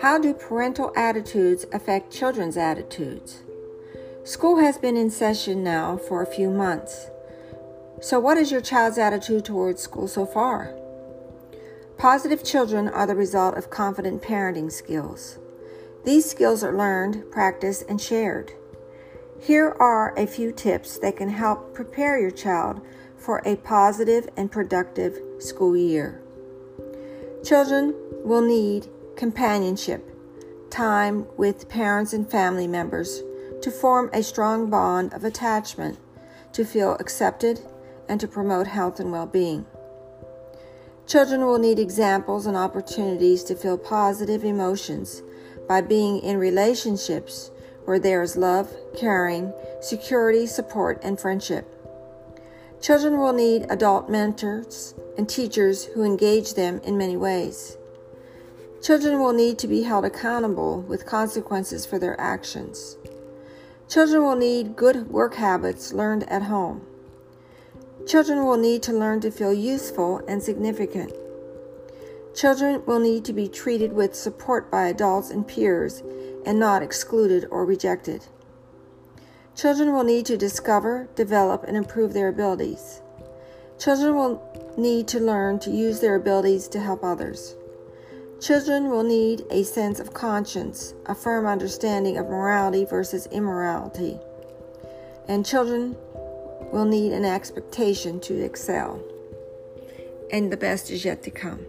How do parental attitudes affect children's attitudes? School has been in session now for a few months. So, what is your child's attitude towards school so far? Positive children are the result of confident parenting skills. These skills are learned, practiced, and shared. Here are a few tips that can help prepare your child for a positive and productive school year. Children will need companionship, time with parents and family members to form a strong bond of attachment, to feel accepted, and to promote health and well being. Children will need examples and opportunities to feel positive emotions by being in relationships where there is love, caring, security, support, and friendship. Children will need adult mentors and teachers who engage them in many ways. Children will need to be held accountable with consequences for their actions. Children will need good work habits learned at home. Children will need to learn to feel useful and significant. Children will need to be treated with support by adults and peers and not excluded or rejected. Children will need to discover, develop, and improve their abilities. Children will need to learn to use their abilities to help others. Children will need a sense of conscience, a firm understanding of morality versus immorality. And children will need an expectation to excel. And the best is yet to come.